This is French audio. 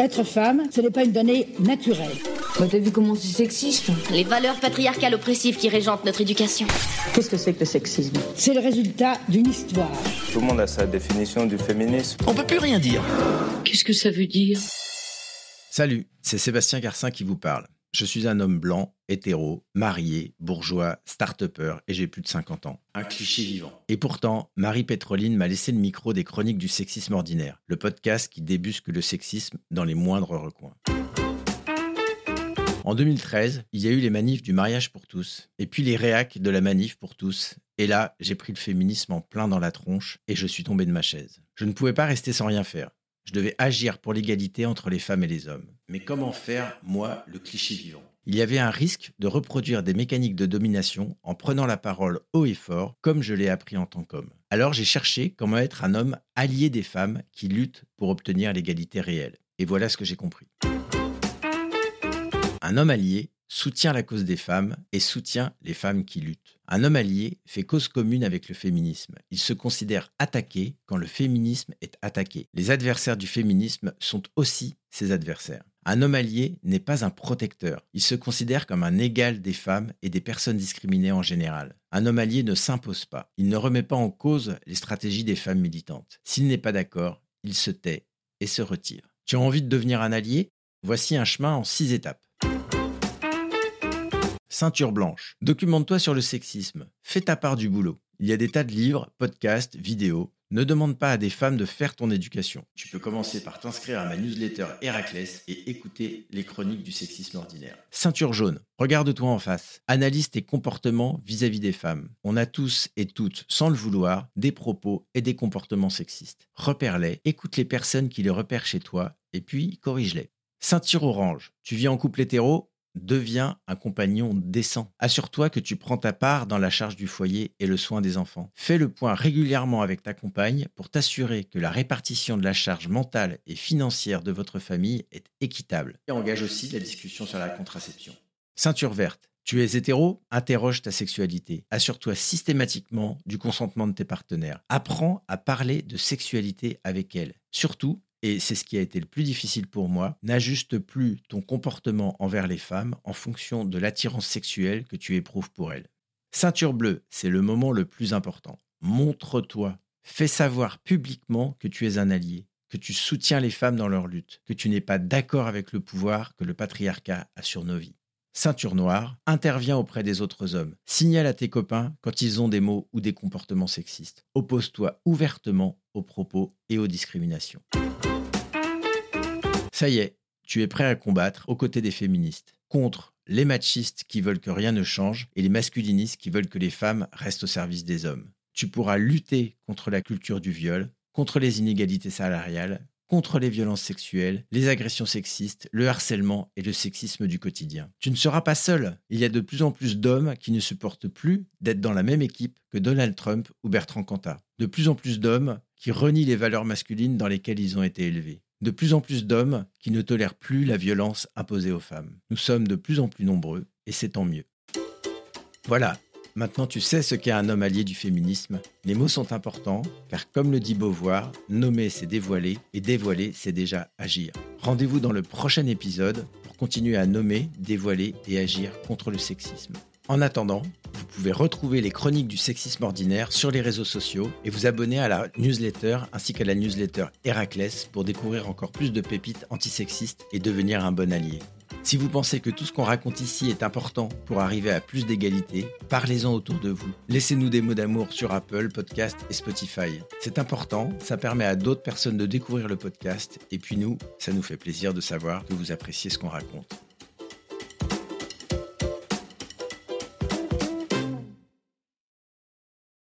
Être femme, ce n'est pas une donnée naturelle. Bah, t'as vu comment c'est sexiste Les valeurs patriarcales oppressives qui régentent notre éducation. Qu'est-ce que c'est que le sexisme C'est le résultat d'une histoire. Tout le monde a sa définition du féminisme. On peut plus rien dire. Qu'est-ce que ça veut dire? Salut, c'est Sébastien Garcin qui vous parle. Je suis un homme blanc, hétéro, marié, bourgeois, start-upper et j'ai plus de 50 ans. Un cliché vivant. Et pourtant, Marie Pétroline m'a laissé le micro des chroniques du sexisme ordinaire, le podcast qui débusque le sexisme dans les moindres recoins. En 2013, il y a eu les manifs du mariage pour tous, et puis les réacs de la manif pour tous. Et là, j'ai pris le féminisme en plein dans la tronche et je suis tombé de ma chaise. Je ne pouvais pas rester sans rien faire. Je devais agir pour l'égalité entre les femmes et les hommes. Mais comment faire, moi, le cliché vivant? Il y avait un risque de reproduire des mécaniques de domination en prenant la parole haut et fort, comme je l'ai appris en tant qu'homme. Alors j'ai cherché comment être un homme allié des femmes qui luttent pour obtenir l'égalité réelle. Et voilà ce que j'ai compris. Un homme allié soutient la cause des femmes et soutient les femmes qui luttent. Un homme allié fait cause commune avec le féminisme. Il se considère attaqué quand le féminisme est attaqué. Les adversaires du féminisme sont aussi ses adversaires. Un homme allié n'est pas un protecteur. Il se considère comme un égal des femmes et des personnes discriminées en général. Un homme allié ne s'impose pas. Il ne remet pas en cause les stratégies des femmes militantes. S'il n'est pas d'accord, il se tait et se retire. Tu as envie de devenir un allié? Voici un chemin en six étapes. Ceinture blanche. Documente-toi sur le sexisme. Fais ta part du boulot. Il y a des tas de livres, podcasts, vidéos. Ne demande pas à des femmes de faire ton éducation. Tu peux commencer par t'inscrire à ma newsletter Héraclès et écouter les chroniques du sexisme ordinaire. Ceinture jaune. Regarde-toi en face. Analyse tes comportements vis-à-vis des femmes. On a tous et toutes, sans le vouloir, des propos et des comportements sexistes. Repère-les, écoute les personnes qui les repèrent chez toi et puis corrige-les. Ceinture orange. Tu vis en couple hétéro? Deviens un compagnon décent. Assure-toi que tu prends ta part dans la charge du foyer et le soin des enfants. Fais le point régulièrement avec ta compagne pour t'assurer que la répartition de la charge mentale et financière de votre famille est équitable. Et engage aussi la discussion sur la contraception. Ceinture verte. Tu es hétéro Interroge ta sexualité. Assure-toi systématiquement du consentement de tes partenaires. Apprends à parler de sexualité avec elle. Surtout, et c'est ce qui a été le plus difficile pour moi, n'ajuste plus ton comportement envers les femmes en fonction de l'attirance sexuelle que tu éprouves pour elles. Ceinture bleue, c'est le moment le plus important. Montre-toi. Fais savoir publiquement que tu es un allié, que tu soutiens les femmes dans leur lutte, que tu n'es pas d'accord avec le pouvoir que le patriarcat a sur nos vies. Ceinture noire, interviens auprès des autres hommes. Signale à tes copains quand ils ont des mots ou des comportements sexistes. Oppose-toi ouvertement aux propos et aux discriminations. Ça y est, tu es prêt à combattre aux côtés des féministes, contre les machistes qui veulent que rien ne change et les masculinistes qui veulent que les femmes restent au service des hommes. Tu pourras lutter contre la culture du viol, contre les inégalités salariales, contre les violences sexuelles, les agressions sexistes, le harcèlement et le sexisme du quotidien. Tu ne seras pas seul. Il y a de plus en plus d'hommes qui ne supportent plus d'être dans la même équipe que Donald Trump ou Bertrand Cantat. De plus en plus d'hommes qui renient les valeurs masculines dans lesquelles ils ont été élevés de plus en plus d'hommes qui ne tolèrent plus la violence imposée aux femmes. Nous sommes de plus en plus nombreux, et c'est tant mieux. Voilà, maintenant tu sais ce qu'est un homme allié du féminisme. Les mots sont importants, car comme le dit Beauvoir, nommer c'est dévoiler, et dévoiler c'est déjà agir. Rendez-vous dans le prochain épisode pour continuer à nommer, dévoiler et agir contre le sexisme. En attendant, pouvez retrouver les chroniques du sexisme ordinaire sur les réseaux sociaux et vous abonner à la newsletter ainsi qu'à la newsletter Héraclès pour découvrir encore plus de pépites antisexistes et devenir un bon allié. Si vous pensez que tout ce qu'on raconte ici est important pour arriver à plus d'égalité, parlez-en autour de vous. Laissez-nous des mots d'amour sur Apple, Podcast et Spotify. C'est important, ça permet à d'autres personnes de découvrir le podcast et puis nous, ça nous fait plaisir de savoir que vous appréciez ce qu'on raconte.